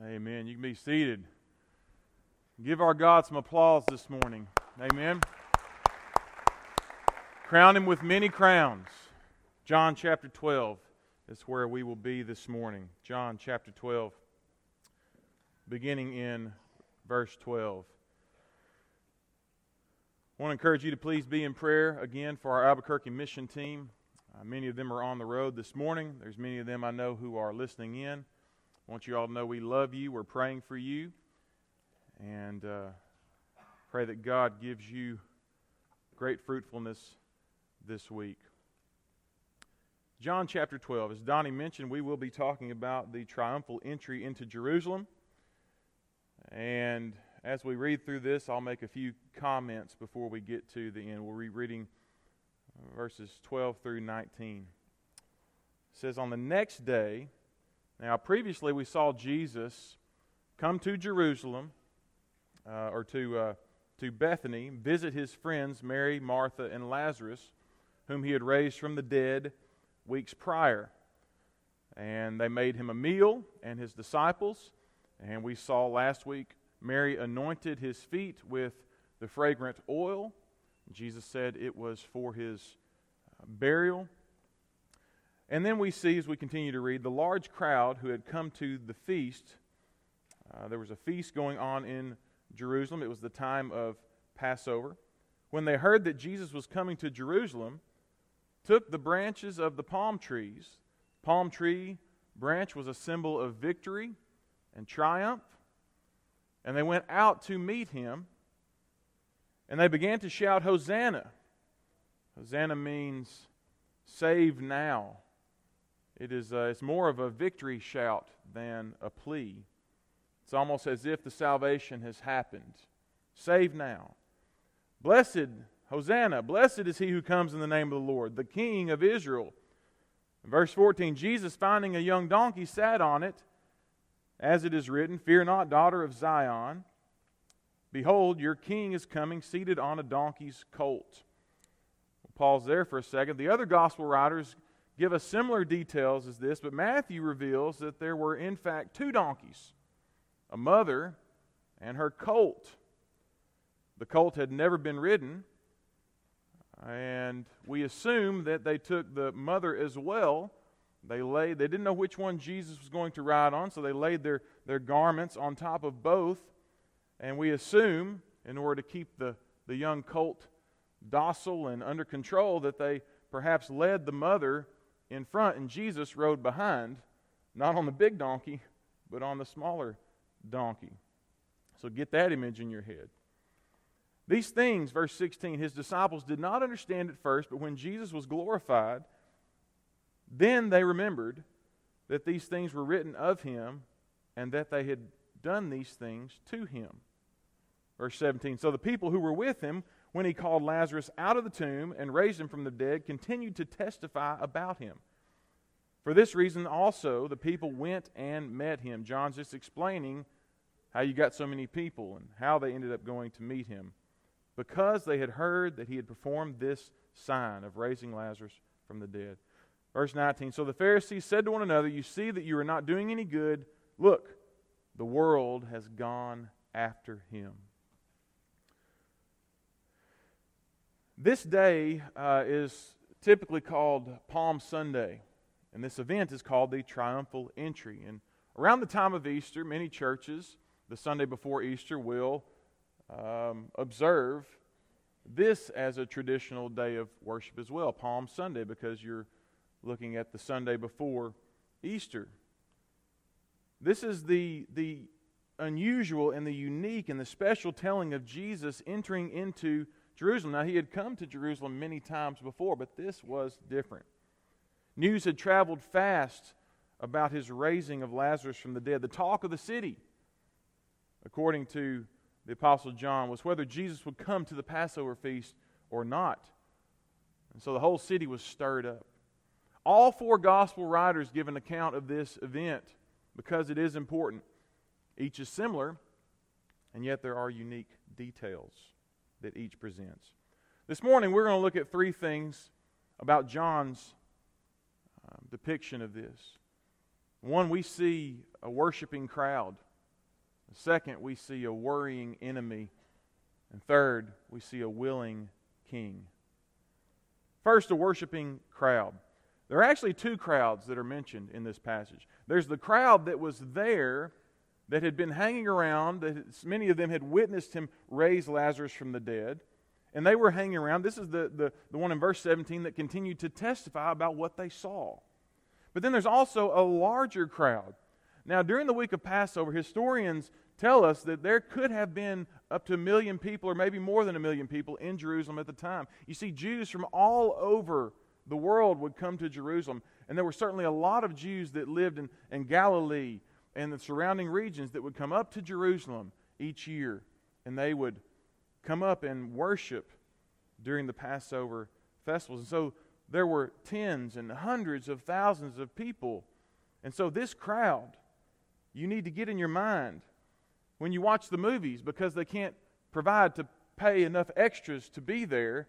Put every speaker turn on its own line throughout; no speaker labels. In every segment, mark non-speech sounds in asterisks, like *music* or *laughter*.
Amen. You can be seated. Give our God some applause this morning. Amen. Crown him with many crowns. John chapter 12 is where we will be this morning. John chapter 12, beginning in verse 12. I want to encourage you to please be in prayer again for our Albuquerque mission team. Uh, many of them are on the road this morning. There's many of them I know who are listening in. Want you all to know we love you. We're praying for you. And uh, pray that God gives you great fruitfulness this week. John chapter 12. As Donnie mentioned, we will be talking about the triumphal entry into Jerusalem. And as we read through this, I'll make a few comments before we get to the end. We'll be reading verses 12 through 19. It says, On the next day, now, previously we saw Jesus come to Jerusalem uh, or to, uh, to Bethany, visit his friends, Mary, Martha, and Lazarus, whom he had raised from the dead weeks prior. And they made him a meal and his disciples. And we saw last week Mary anointed his feet with the fragrant oil. Jesus said it was for his uh, burial. And then we see, as we continue to read, the large crowd who had come to the feast. Uh, there was a feast going on in Jerusalem. It was the time of Passover. When they heard that Jesus was coming to Jerusalem, took the branches of the palm trees. Palm tree branch was a symbol of victory and triumph. And they went out to meet him. And they began to shout, Hosanna. Hosanna means save now. It is uh, it's more of a victory shout than a plea. It's almost as if the salvation has happened. Save now. Blessed, Hosanna, blessed is he who comes in the name of the Lord, the King of Israel. In verse 14 Jesus, finding a young donkey, sat on it, as it is written, Fear not, daughter of Zion. Behold, your king is coming, seated on a donkey's colt. We'll pause there for a second. The other gospel writers give us similar details as this, but Matthew reveals that there were, in fact, two donkeys a mother and her colt. The colt had never been ridden, and we assume that they took the mother as well. They laid, they didn't know which one Jesus was going to ride on, so they laid their, their garments on top of both. And we assume, in order to keep the, the young colt docile and under control, that they perhaps led the mother in front, and Jesus rode behind, not on the big donkey, but on the smaller donkey. So get that image in your head. These things, verse 16, his disciples did not understand at first, but when Jesus was glorified, then they remembered that these things were written of him and that they had done these things to him. Verse 17 So the people who were with him when he called Lazarus out of the tomb and raised him from the dead, continued to testify about him. For this reason also, the people went and met him. John's just explaining how you got so many people and how they ended up going to meet him. Because they had heard that he had performed this sign of raising Lazarus from the dead. Verse 19 So the Pharisees said to one another, You see that you are not doing any good. Look, the world has gone after him. This day uh, is typically called Palm Sunday, and this event is called the Triumphal Entry. And around the time of Easter, many churches, the Sunday before Easter, will um, observe this as a traditional day of worship as well, Palm Sunday, because you're looking at the Sunday before Easter. This is the, the unusual and the unique and the special telling of Jesus entering into Jerusalem. Now, he had come to Jerusalem many times before, but this was different. News had traveled fast about his raising of Lazarus from the dead. The talk of the city, according to the Apostle John, was whether Jesus would come to the Passover feast or not. And so the whole city was stirred up. All four gospel writers give an account of this event because it is important. Each is similar, and yet there are unique details that each presents. This morning, we're going to look at three things about John's uh, depiction of this. One, we see a worshiping crowd Second, we see a worrying enemy. And third, we see a willing king. First, a worshiping crowd. There are actually two crowds that are mentioned in this passage. There's the crowd that was there that had been hanging around, that many of them had witnessed him raise Lazarus from the dead. And they were hanging around. This is the, the, the one in verse 17 that continued to testify about what they saw. But then there's also a larger crowd. Now, during the week of Passover, historians tell us that there could have been up to a million people, or maybe more than a million people, in Jerusalem at the time. You see, Jews from all over the world would come to Jerusalem. And there were certainly a lot of Jews that lived in, in Galilee and the surrounding regions that would come up to Jerusalem each year. And they would come up and worship during the Passover festivals. And so there were tens and hundreds of thousands of people. And so this crowd, you need to get in your mind when you watch the movies because they can't provide to pay enough extras to be there.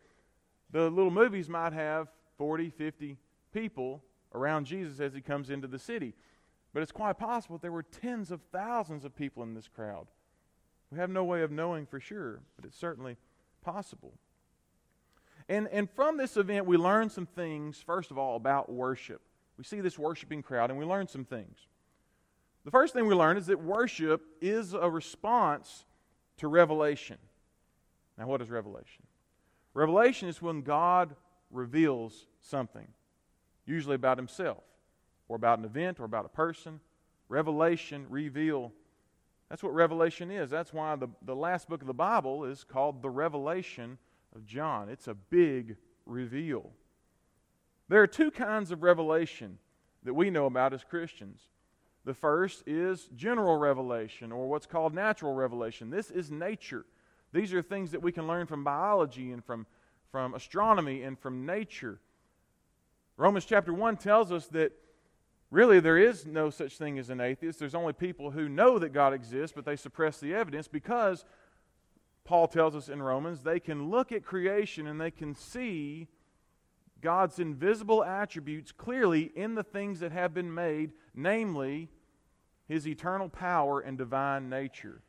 The little movies might have 40, 50 people around Jesus as he comes into the city. But it's quite possible there were tens of thousands of people in this crowd. We have no way of knowing for sure, but it's certainly possible. And, and from this event, we learn some things, first of all, about worship. We see this worshiping crowd, and we learn some things. The first thing we learn is that worship is a response to revelation. Now, what is revelation? Revelation is when God reveals something, usually about himself, or about an event, or about a person. Revelation, reveal. That's what revelation is. That's why the, the last book of the Bible is called the Revelation of John. It's a big reveal. There are two kinds of revelation that we know about as Christians. The first is general revelation, or what's called natural revelation. This is nature. These are things that we can learn from biology and from from astronomy and from nature. Romans chapter 1 tells us that really there is no such thing as an atheist. There's only people who know that God exists, but they suppress the evidence because Paul tells us in Romans they can look at creation and they can see God's invisible attributes clearly in the things that have been made, namely his eternal power and divine nature.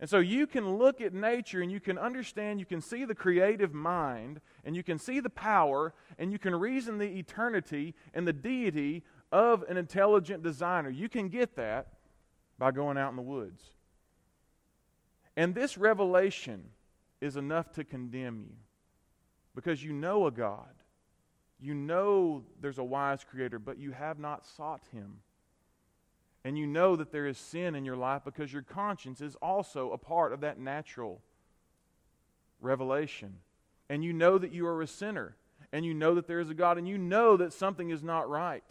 And so you can look at nature and you can understand, you can see the creative mind, and you can see the power, and you can reason the eternity and the deity of an intelligent designer. You can get that by going out in the woods. And this revelation is enough to condemn you because you know a God. You know there's a wise creator, but you have not sought him and you know that there is sin in your life because your conscience is also a part of that natural revelation. And you know that you are a sinner, and you know that there is a God, and you know that something is not right,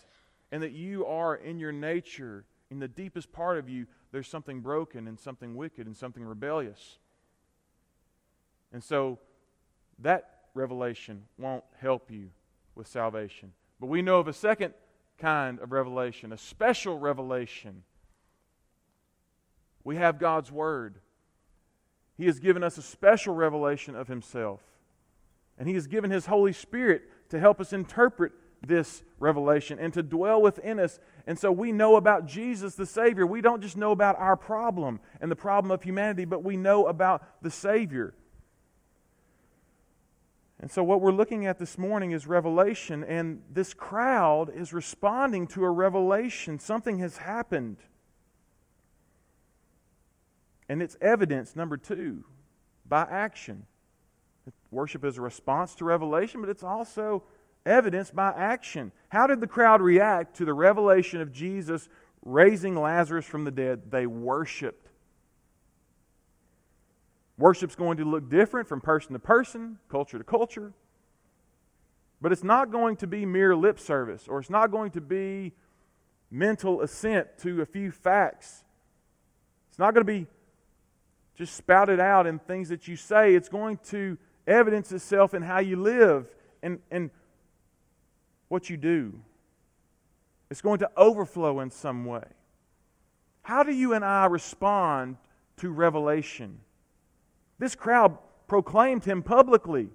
and that you are in your nature, in the deepest part of you, there's something broken and something wicked and something rebellious. And so that revelation won't help you with salvation. But we know of a second kind of revelation, a special revelation. We have God's Word. He has given us a special revelation of Himself. And He has given His Holy Spirit to help us interpret this revelation and to dwell within us. And so we know about Jesus the Savior. We don't just know about our problem and the problem of humanity, but we know about the Savior. And so, what we're looking at this morning is revelation, and this crowd is responding to a revelation. Something has happened. And it's evidence, number two, by action. Worship is a response to revelation, but it's also evidence by action. How did the crowd react to the revelation of Jesus raising Lazarus from the dead? They worshiped. Worship's going to look different from person to person, culture to culture. But it's not going to be mere lip service, or it's not going to be mental assent to a few facts. It's not going to be just spouted out in things that you say. It's going to evidence itself in how you live and, and what you do. It's going to overflow in some way. How do you and I respond to revelation? This crowd proclaimed him publicly.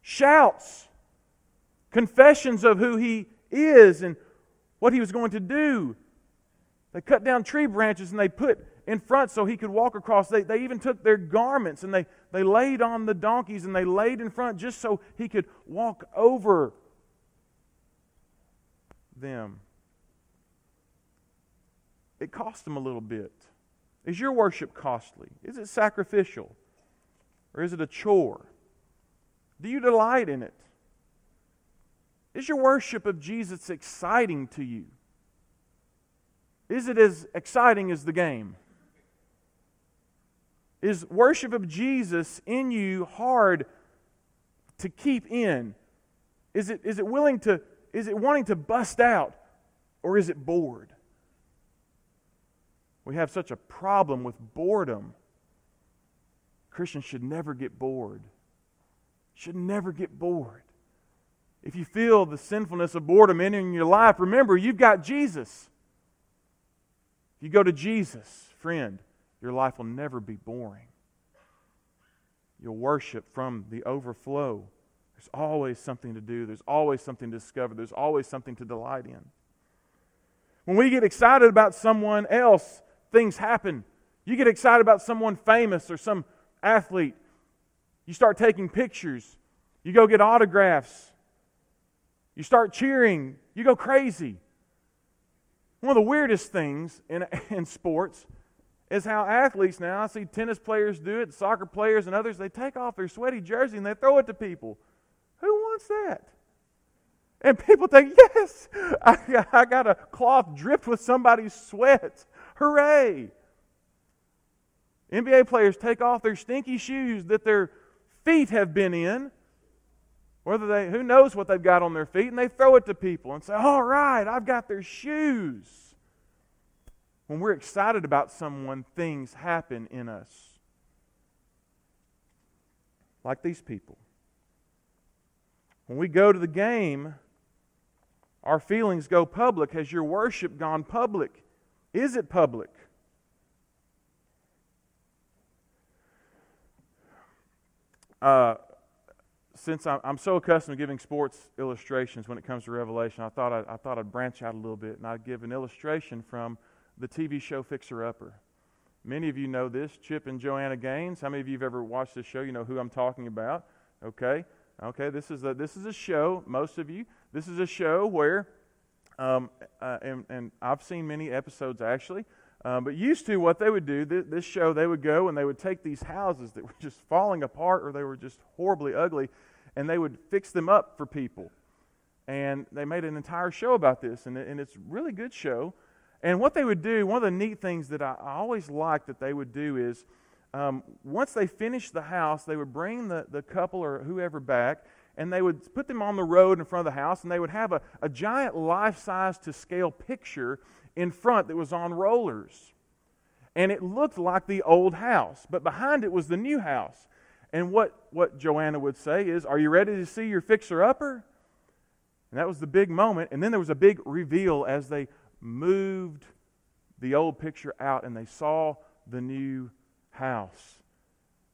Shouts, confessions of who he is and what he was going to do. They cut down tree branches and they put in front so he could walk across. They, they even took their garments and they, they laid on the donkeys and they laid in front just so he could walk over them. It cost them a little bit. Is your worship costly? Is it sacrificial? Or is it a chore? Do you delight in it? Is your worship of Jesus exciting to you? Is it as exciting as the game? Is worship of Jesus in you hard to keep in? Is it, is it willing to, is it wanting to bust out? Or is it bored? We have such a problem with boredom. Christians should never get bored. Should never get bored. If you feel the sinfulness of boredom entering your life, remember you've got Jesus. If you go to Jesus, friend, your life will never be boring. You'll worship from the overflow. There's always something to do, there's always something to discover, there's always something to delight in. When we get excited about someone else, things happen. You get excited about someone famous or some athlete, you start taking pictures, you go get autographs, you start cheering, you go crazy. One of the weirdest things in, *laughs* in sports is how athletes now, I see tennis players do it, soccer players and others, they take off their sweaty jersey and they throw it to people. Who wants that? And people think, *laughs* yes, I, I got a cloth dripped with somebody's sweat. Hooray! NBA players take off their stinky shoes that their feet have been in whether they, who knows what they've got on their feet, and they throw it to people and say, All right, I've got their shoes. When we're excited about someone, things happen in us. Like these people. When we go to the game, our feelings go public. Has your worship gone public? Is it public? Uh, since I'm so accustomed to giving sports illustrations when it comes to Revelation, I thought I'd, I thought I'd branch out a little bit and I'd give an illustration from the TV show Fixer Upper. Many of you know this, Chip and Joanna Gaines. How many of you have ever watched this show? You know who I'm talking about. Okay, okay. This is a this is a show. Most of you, this is a show where, um, uh, and, and I've seen many episodes actually. Um, but used to, what they would do, th- this show, they would go and they would take these houses that were *laughs* just falling apart or they were just horribly ugly, and they would fix them up for people. And they made an entire show about this, and, and it's a really good show. And what they would do, one of the neat things that I, I always liked that they would do is um, once they finished the house, they would bring the, the couple or whoever back, and they would put them on the road in front of the house, and they would have a, a giant life size to scale picture in front that was on rollers. And it looked like the old house, but behind it was the new house. And what, what Joanna would say is, Are you ready to see your fixer upper? And that was the big moment. And then there was a big reveal as they moved the old picture out and they saw the new house.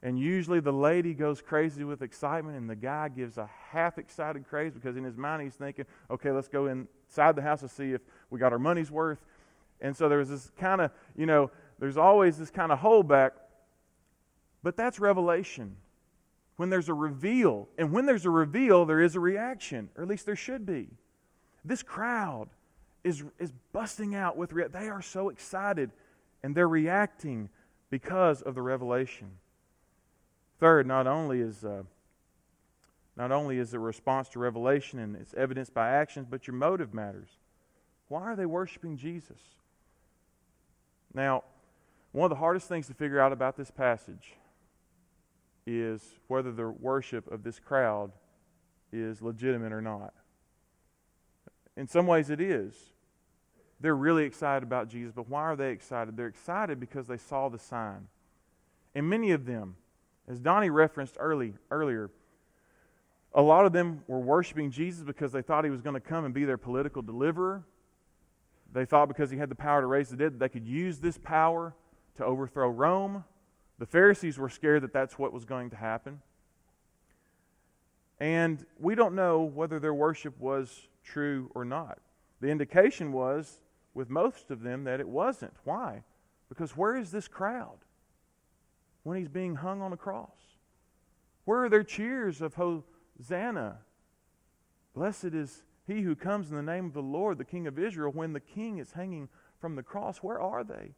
And usually the lady goes crazy with excitement, and the guy gives a half excited craze because in his mind he's thinking, okay, let's go inside the house to see if we got our money's worth. And so there's this kind of, you know, there's always this kind of holdback. But that's revelation when there's a reveal. And when there's a reveal, there is a reaction, or at least there should be. This crowd is, is busting out with, rea- they are so excited and they're reacting because of the revelation. Third, not only is. Uh, not only is a response to revelation and it's evidenced by actions, but your motive matters. Why are they worshiping Jesus? Now, one of the hardest things to figure out about this passage is whether the worship of this crowd is legitimate or not. In some ways, it is. They're really excited about Jesus, but why are they excited? They're excited because they saw the sign. And many of them, as Donnie referenced early, earlier, a lot of them were worshiping Jesus because they thought he was going to come and be their political deliverer. They thought because he had the power to raise the dead they could use this power to overthrow Rome. The Pharisees were scared that that's what was going to happen. And we don't know whether their worship was true or not. The indication was with most of them that it wasn't. Why? Because where is this crowd when he's being hung on a cross? Where are their cheers of Hosanna? Blessed is he who comes in the name of the Lord, the King of Israel, when the king is hanging from the cross. Where are they?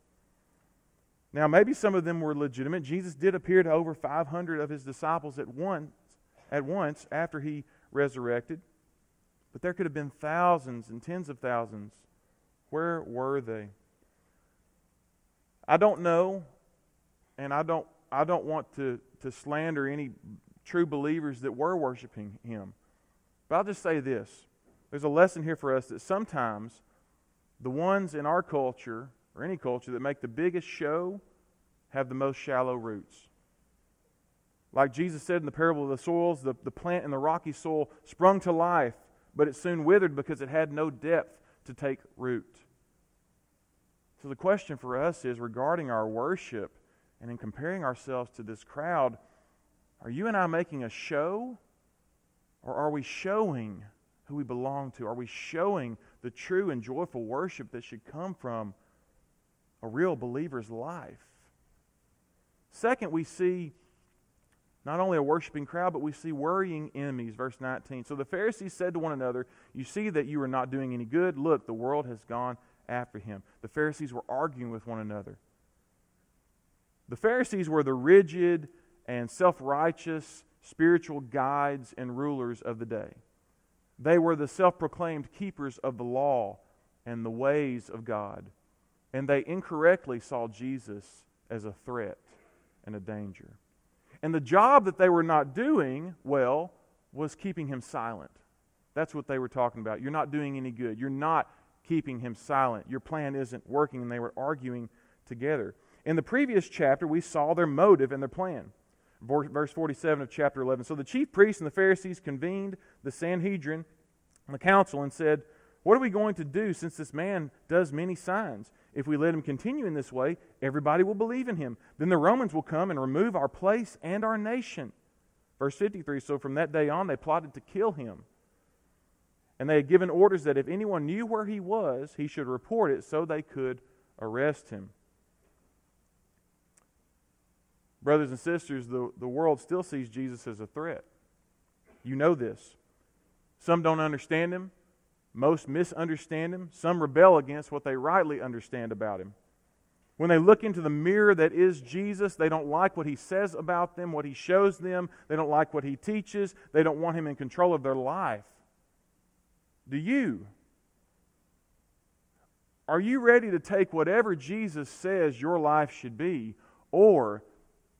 Now, maybe some of them were legitimate. Jesus did appear to over 500 of his disciples at once, at once after he resurrected. But there could have been thousands and tens of thousands. Where were they? I don't know, and I don't, I don't want to, to slander any true believers that were worshiping him. But I'll just say this there's a lesson here for us that sometimes the ones in our culture, or any culture, that make the biggest show have the most shallow roots. Like Jesus said in the parable of the soils, the, the plant in the rocky soil sprung to life, but it soon withered because it had no depth to take root. So the question for us is regarding our worship and in comparing ourselves to this crowd, are you and I making a show or are we showing who we belong to? Are we showing the true and joyful worship that should come from a real believer's life? Second, we see not only a worshiping crowd, but we see worrying enemies. Verse 19. So the Pharisees said to one another, You see that you are not doing any good. Look, the world has gone after him. The Pharisees were arguing with one another. The Pharisees were the rigid and self righteous spiritual guides and rulers of the day. They were the self proclaimed keepers of the law and the ways of God. And they incorrectly saw Jesus as a threat and a danger. And the job that they were not doing well was keeping him silent. That's what they were talking about. You're not doing any good. You're not keeping him silent. Your plan isn't working. And they were arguing together. In the previous chapter, we saw their motive and their plan. Verse 47 of chapter 11. So the chief priests and the Pharisees convened the Sanhedrin and the council and said, What are we going to do since this man does many signs? If we let him continue in this way, everybody will believe in him. Then the Romans will come and remove our place and our nation. Verse 53 So from that day on, they plotted to kill him. And they had given orders that if anyone knew where he was, he should report it so they could arrest him. Brothers and sisters, the, the world still sees Jesus as a threat. You know this. Some don't understand him. Most misunderstand him. Some rebel against what they rightly understand about him. When they look into the mirror that is Jesus, they don't like what he says about them, what he shows them. They don't like what he teaches. They don't want him in control of their life. Do you? Are you ready to take whatever Jesus says your life should be, or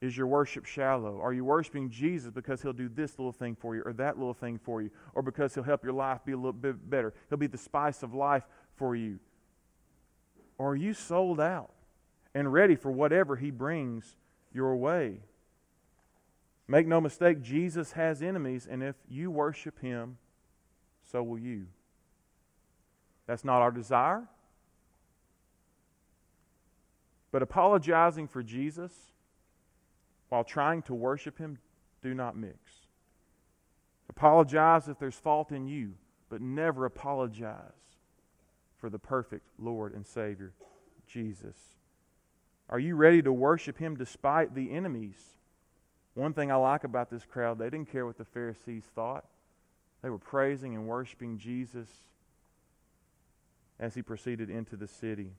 is your worship shallow? Are you worshiping Jesus because he'll do this little thing for you or that little thing for you or because he'll help your life be a little bit better? He'll be the spice of life for you. Or are you sold out and ready for whatever he brings your way? Make no mistake, Jesus has enemies, and if you worship him, so will you. That's not our desire. But apologizing for Jesus while trying to worship Him, do not mix. Apologize if there's fault in you, but never apologize for the perfect Lord and Savior, Jesus. Are you ready to worship Him despite the enemies? One thing I like about this crowd, they didn't care what the Pharisees thought. They were praising and worshiping Jesus as he proceeded into the city.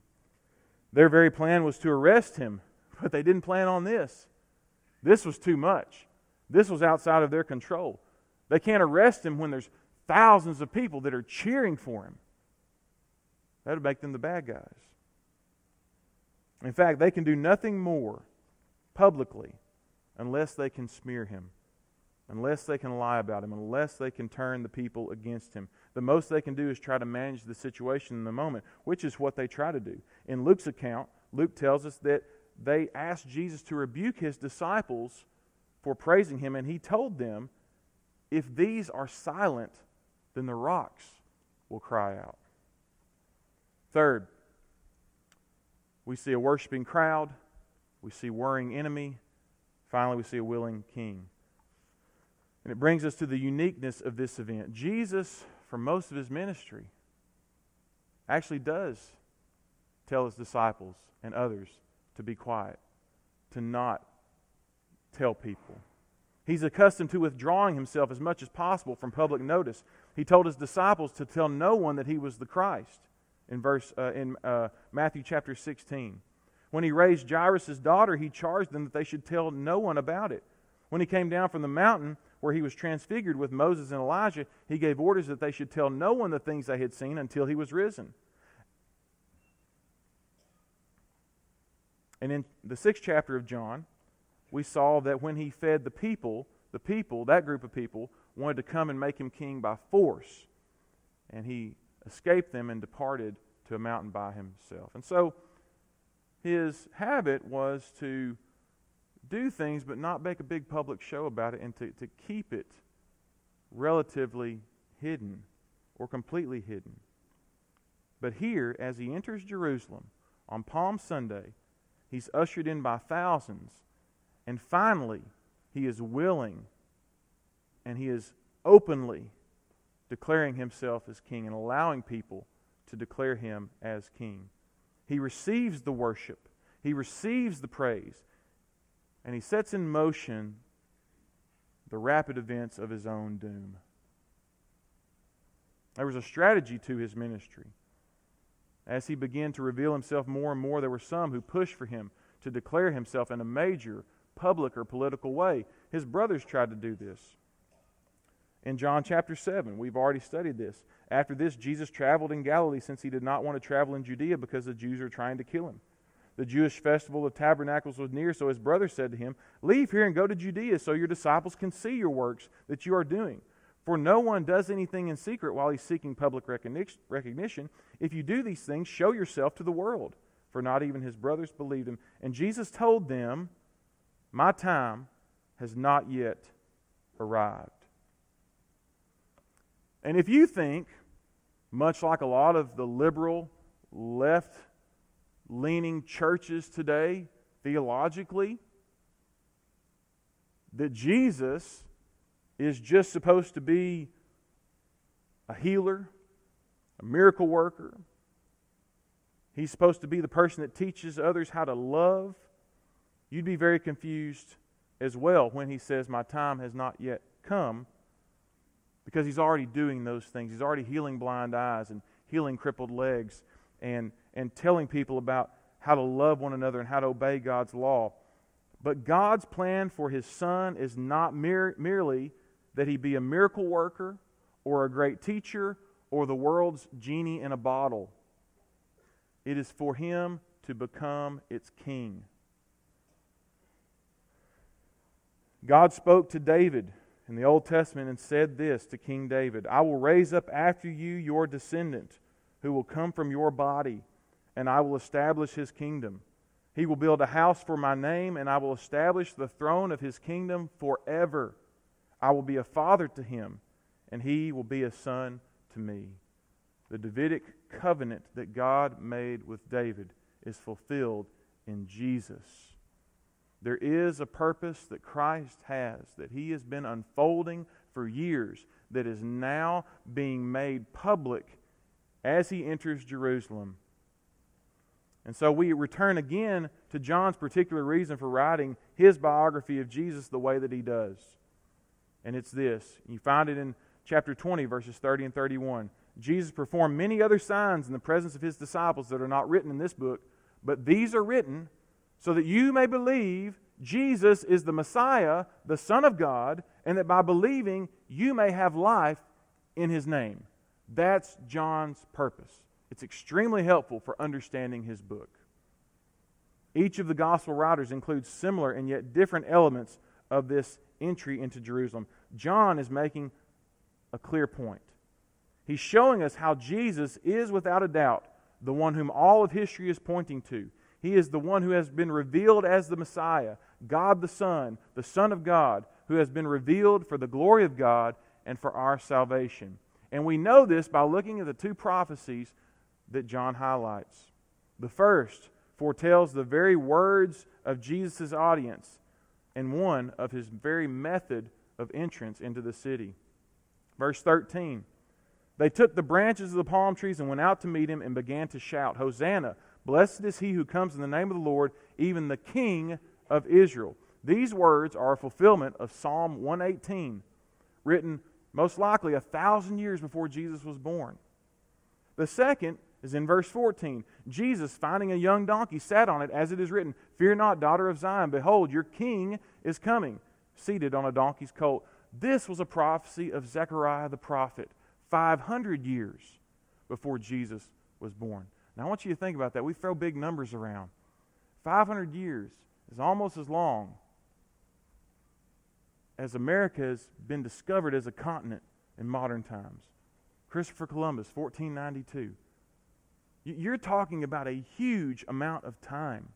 Their very plan was to arrest him, *laughs* but they didn't plan on this. This was too much. This was outside of their control. They can't arrest him when there's thousands of people that are cheering for him. That would make them the bad guys. In fact, they can do nothing more publicly unless they can smear him, unless they can lie about him, unless they can turn the people against him. The most they can do is try to manage the situation in the moment, which is what they try to do. In Luke's account, Luke tells us that they asked Jesus to rebuke his disciples for praising him, and he told them, If these are silent, then the rocks will cry out. Third, we see a worshiping crowd, we see worrying enemy, finally, we see a willing king. And it brings us to the uniqueness of this event. Jesus, for most of his ministry, actually does tell his disciples and others to be quiet, to not tell people. He's accustomed to withdrawing himself as much as possible from public notice. He told his disciples to tell no one that he was the Christ in verse uh, in uh, Matthew chapter 16. When he raised Jairus' daughter, he charged them that they should tell no one about it. When he came down from the mountain where he was transfigured with Moses and Elijah, he gave orders that they should tell no one the things they had seen until he was risen. And in the sixth chapter of John, we saw that when he fed the people, the people, that group of people, wanted to come and make him king by force. And he escaped them and departed to a mountain by himself. And so his habit was to do things but not make a big public show about it and to, to keep it relatively hidden or completely hidden. But here, as he enters Jerusalem on Palm Sunday, he's ushered in by thousands. And finally, he is willing and he is openly declaring himself as king and allowing people to declare him as king. He receives the worship, he receives the praise, and he sets in motion the rapid events of his own doom. There was a strategy to his ministry. As he began to reveal himself more and more, there were some who pushed for him to declare himself in a major public or political way. His brothers tried to do this in John chapter 7. We've already studied this. After this, Jesus traveled in Galilee since he did not want to travel in Judea because the Jews were trying to kill him. The Jewish festival of tabernacles was near, so his brothers said to him, Leave here and go to Judea so your disciples can see your works that you are doing. For no one does anything in secret while he's seeking public recognition. If you do these things, show yourself to the world. For not even his brothers believed him. And Jesus told them, My time has not yet arrived. And if you think, much like a lot of the liberal, left leaning churches today, theologically, that Jesus is just supposed to be a healer, a miracle worker. He's supposed to be the person that teaches others how to love. You'd be very confused as well when he says, My time has not yet come because he's already doing those things. He's already healing blind eyes and healing crippled legs and, and telling people about how to love one another and how to obey God's law. But God's plan for his son is not mere, merely that he be a miracle worker or a great teacher or the world's genie in a bottle. It is for him to become its king. God spoke to David in the Old Testament and said this to King David I will raise up after you your descendant, who will come from your body, and I will establish his kingdom. He will build a house for my name, and I will establish the throne of his kingdom forever. I will be a father to him, and he will be a son to me. The Davidic covenant that God made with David is fulfilled in Jesus. There is a purpose that Christ has, that He has been unfolding for years, that is now being made public as He enters Jerusalem. And so we return again to John's particular reason for writing his biography of Jesus the way that he does. And it's this you find it in chapter 20, verses 30 and 31. Jesus performed many other signs in the presence of his disciples that are not written in this book, but these are written so that you may believe Jesus is the Messiah, the Son of God, and that by believing you may have life in his name. That's John's purpose. It's extremely helpful for understanding his book. Each of the gospel writers includes similar and yet different elements of this entry into Jerusalem. John is making a clear point. He's showing us how Jesus is without a doubt the one whom all of history is pointing to. He is the one who has been revealed as the Messiah, God the Son, the Son of God, who has been revealed for the glory of God and for our salvation. And we know this by looking at the two prophecies that John highlights. The first foretells the very words of Jesus' audience and one of his very method of entrance into the city. Verse 13 They took the branches of the palm trees and went out to meet him and began to shout, Hosanna! Blessed is he who comes in the name of the Lord, even the King of Israel. These words are a fulfillment of Psalm 118, written most likely a thousand years before Jesus was born. The second is in verse 14. Jesus, finding a young donkey, sat on it, as it is written, Fear not, daughter of Zion, behold, your king is coming, seated on a donkey's colt. This was a prophecy of Zechariah the prophet, 500 years before Jesus was born. Now, I want you to think about that. We throw big numbers around. 500 years is almost as long as America has been discovered as a continent in modern times. Christopher Columbus, 1492. You're talking about a huge amount of time.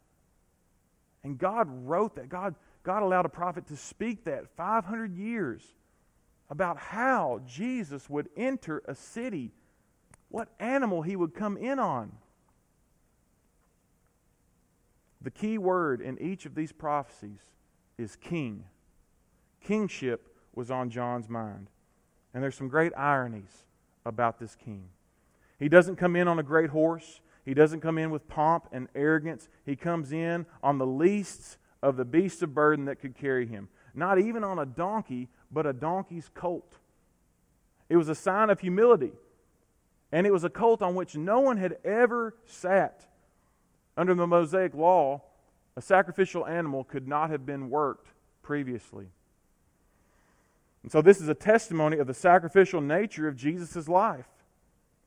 And God wrote that. God, God allowed a prophet to speak that 500 years about how Jesus would enter a city, what animal he would come in on. The key word in each of these prophecies is king. Kingship was on John's mind. And there's some great ironies about this king. He doesn't come in on a great horse. He doesn't come in with pomp and arrogance. He comes in on the least of the beasts of burden that could carry him. Not even on a donkey, but a donkey's colt. It was a sign of humility. And it was a colt on which no one had ever sat. Under the Mosaic law, a sacrificial animal could not have been worked previously. And so, this is a testimony of the sacrificial nature of Jesus' life.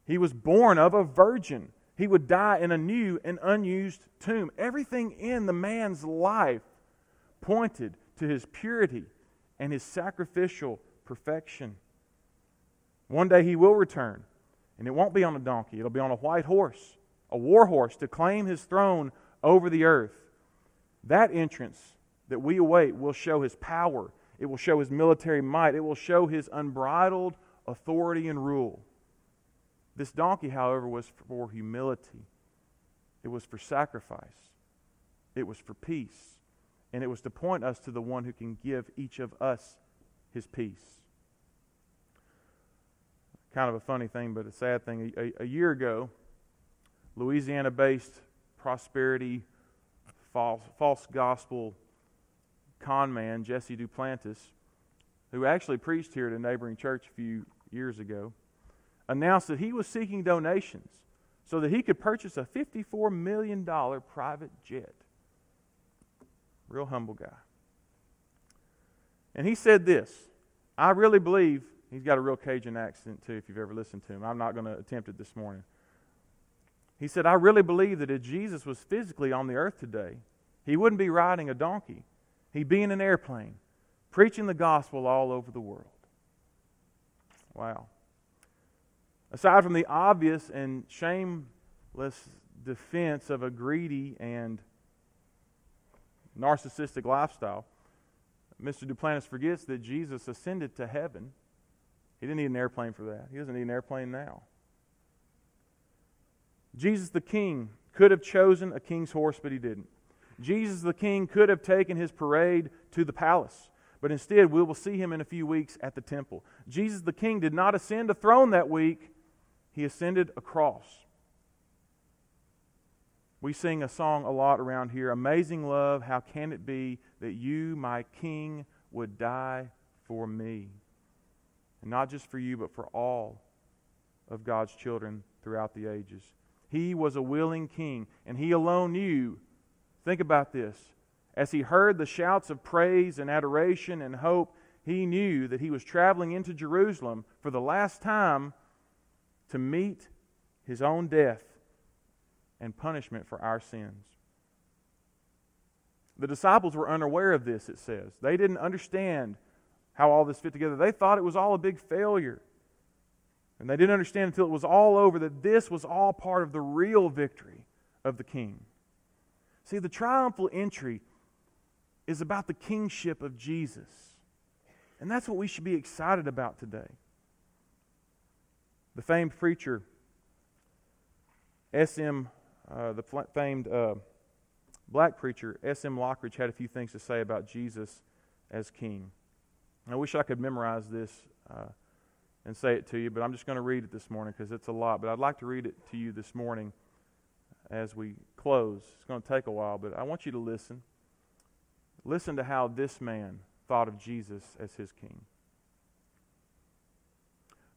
He was born of a virgin. He would die in a new and unused tomb. Everything in the man's life pointed to his purity and his sacrificial perfection. One day he will return, and it won't be on a donkey, it'll be on a white horse, a war horse, to claim his throne over the earth. That entrance that we await will show his power, it will show his military might, it will show his unbridled authority and rule. This donkey, however, was for humility, it was for sacrifice, it was for peace and it was to point us to the one who can give each of us his peace. Kind of a funny thing, but a sad thing. A, a, a year ago, Louisiana based prosperity, false, false gospel con man, Jesse Duplantis, who actually preached here at a neighboring church a few years ago, announced that he was seeking donations so that he could purchase a $54 million private jet. Real humble guy. And he said this I really believe, he's got a real Cajun accent too, if you've ever listened to him. I'm not going to attempt it this morning. He said, I really believe that if Jesus was physically on the earth today, he wouldn't be riding a donkey. He'd be in an airplane, preaching the gospel all over the world. Wow. Aside from the obvious and shameless defense of a greedy and narcissistic lifestyle. Mr. Duplantis forgets that Jesus ascended to heaven. He didn't need an airplane for that. He doesn't need an airplane now. Jesus the King could have chosen a king's horse, but he didn't. Jesus the King could have taken his parade to the palace, but instead we will see him in a few weeks at the temple. Jesus the King did not ascend a throne that week, he ascended a cross. We sing a song a lot around here Amazing love, how can it be that you, my King, would die for me? And not just for you, but for all of God's children throughout the ages. He was a willing king, and he alone knew. Think about this. As he heard the shouts of praise and adoration and hope, he knew that he was traveling into Jerusalem for the last time to meet his own death and punishment for our sins. The disciples were unaware of this, it says. They didn't understand how all this fit together. They thought it was all a big failure. And they didn't understand until it was all over that this was all part of the real victory of the king. See, the triumphal entry is about the kingship of Jesus. And that's what we should be excited about today. The famed preacher S.M. Uh, the famed uh, black preacher S.M. Lockridge had a few things to say about Jesus as king. I wish I could memorize this uh, and say it to you, but I'm just going to read it this morning because it's a lot. But I'd like to read it to you this morning as we close. It's going to take a while, but I want you to listen. Listen to how this man thought of Jesus as his king.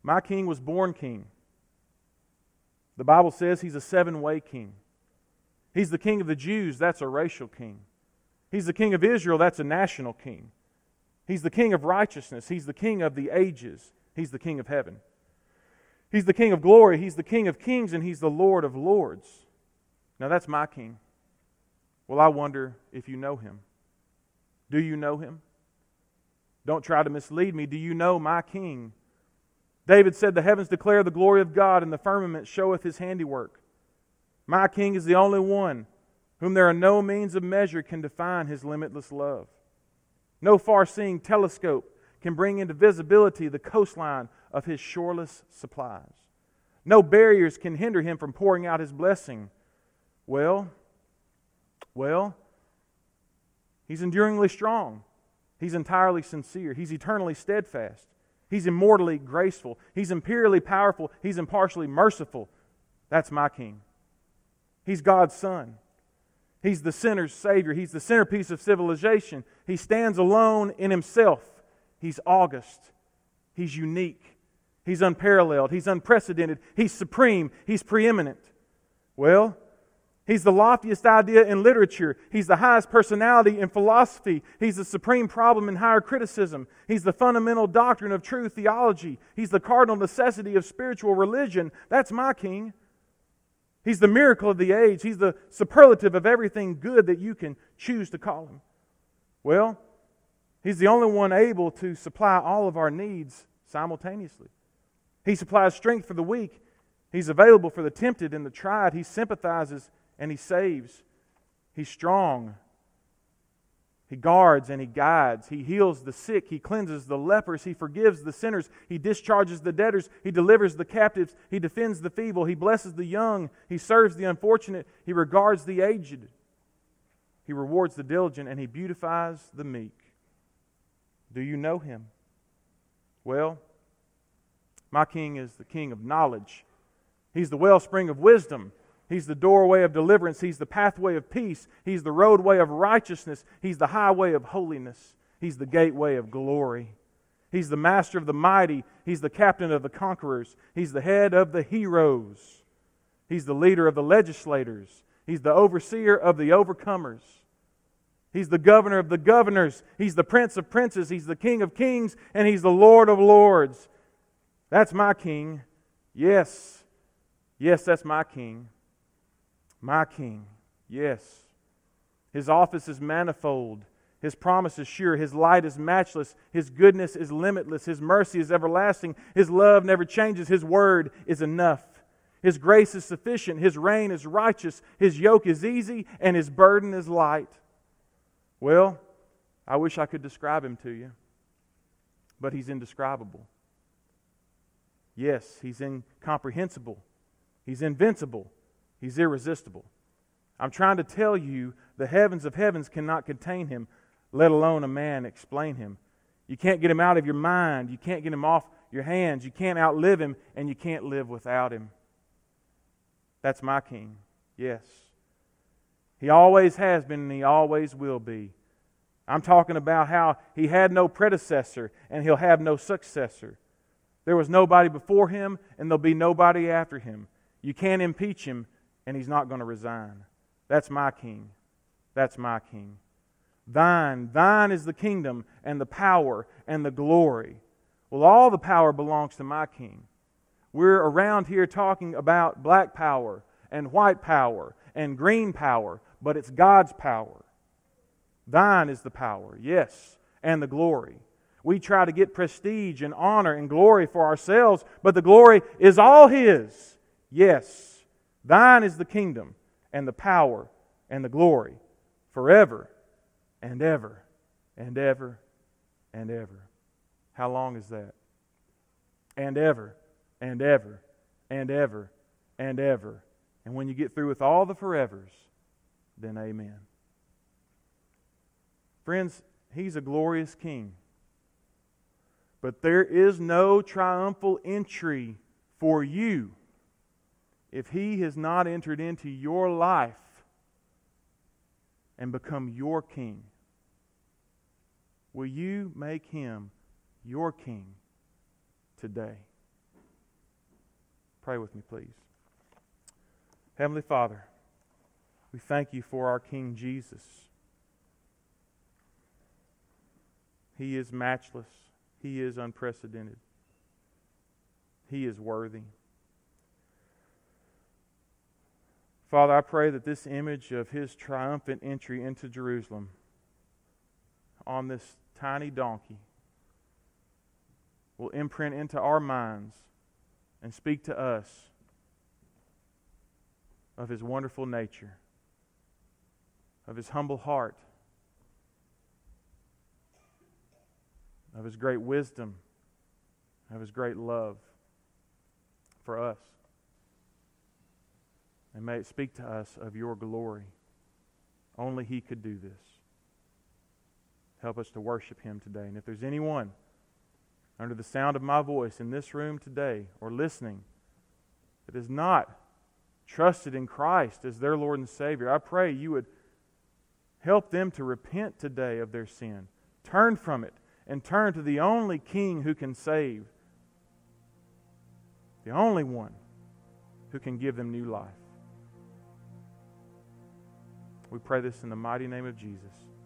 My king was born king. The Bible says he's a seven way king. He's the king of the Jews, that's a racial king. He's the king of Israel, that's a national king. He's the king of righteousness, he's the king of the ages, he's the king of heaven. He's the king of glory, he's the king of kings, and he's the lord of lords. Now that's my king. Well, I wonder if you know him. Do you know him? Don't try to mislead me. Do you know my king? David said, The heavens declare the glory of God, and the firmament showeth his handiwork. My king is the only one whom there are no means of measure can define his limitless love. No far seeing telescope can bring into visibility the coastline of his shoreless supplies. No barriers can hinder him from pouring out his blessing. Well, well, he's enduringly strong. He's entirely sincere. He's eternally steadfast. He's immortally graceful. He's imperially powerful. He's impartially merciful. That's my king. He's God's Son. He's the sinner's Savior. He's the centerpiece of civilization. He stands alone in Himself. He's august. He's unique. He's unparalleled. He's unprecedented. He's supreme. He's preeminent. Well, He's the loftiest idea in literature. He's the highest personality in philosophy. He's the supreme problem in higher criticism. He's the fundamental doctrine of true theology. He's the cardinal necessity of spiritual religion. That's my king. He's the miracle of the age. He's the superlative of everything good that you can choose to call him. Well, He's the only one able to supply all of our needs simultaneously. He supplies strength for the weak. He's available for the tempted and the tried. He sympathizes and He saves. He's strong. He guards and He guides. He heals the sick. He cleanses the lepers. He forgives the sinners. He discharges the debtors. He delivers the captives. He defends the feeble. He blesses the young. He serves the unfortunate. He regards the aged. He rewards the diligent and He beautifies the meek. Do you know Him? Well, my King is the King of knowledge. He's the wellspring of wisdom. He's the doorway of deliverance. He's the pathway of peace. He's the roadway of righteousness. He's the highway of holiness. He's the gateway of glory. He's the master of the mighty. He's the captain of the conquerors. He's the head of the heroes. He's the leader of the legislators. He's the overseer of the overcomers. He's the governor of the governors. He's the prince of princes. He's the king of kings. And he's the lord of lords. That's my king. Yes. Yes, that's my king. My King, yes. His office is manifold. His promise is sure. His light is matchless. His goodness is limitless. His mercy is everlasting. His love never changes. His word is enough. His grace is sufficient. His reign is righteous. His yoke is easy, and his burden is light. Well, I wish I could describe him to you, but he's indescribable. Yes, he's incomprehensible. He's invincible. He's irresistible. I'm trying to tell you the heavens of heavens cannot contain him, let alone a man explain him. You can't get him out of your mind. You can't get him off your hands. You can't outlive him, and you can't live without him. That's my king. Yes. He always has been, and he always will be. I'm talking about how he had no predecessor, and he'll have no successor. There was nobody before him, and there'll be nobody after him. You can't impeach him, and he's not going to resign. That's my king. That's my king. Thine, thine is the kingdom and the power and the glory. Well, all the power belongs to my king. We're around here talking about black power and white power and green power, but it's God's power. Thine is the power, yes, and the glory. We try to get prestige and honor and glory for ourselves, but the glory is all His. Yes. Thine is the kingdom and the power and the glory forever and ever and ever and ever. How long is that? And ever and ever and ever and ever. And when you get through with all the forevers, then amen. Friends, he's a glorious king. But there is no triumphal entry for you if He has not entered into your life and become your king? Will you make him your king today? Pray with me, please. Heavenly Father, we thank you for our King Jesus. He is matchless, He is unprecedented, He is worthy. Father, I pray that this image of His triumphant entry into Jerusalem on this tiny donkey will imprint into our minds and speak to us of his wonderful nature, of his humble heart, of his great wisdom, of his great love for us. And may it speak to us of your glory. Only he could do this. Help us to worship him today. And if there's anyone under the sound of my voice in this room today or listening that is not trusted in Christ as their Lord and Savior, I pray you would help them to repent today of their sin, turn from it, and turn to the only King who can save, the only one who can give them new life. We pray this in the mighty name of Jesus.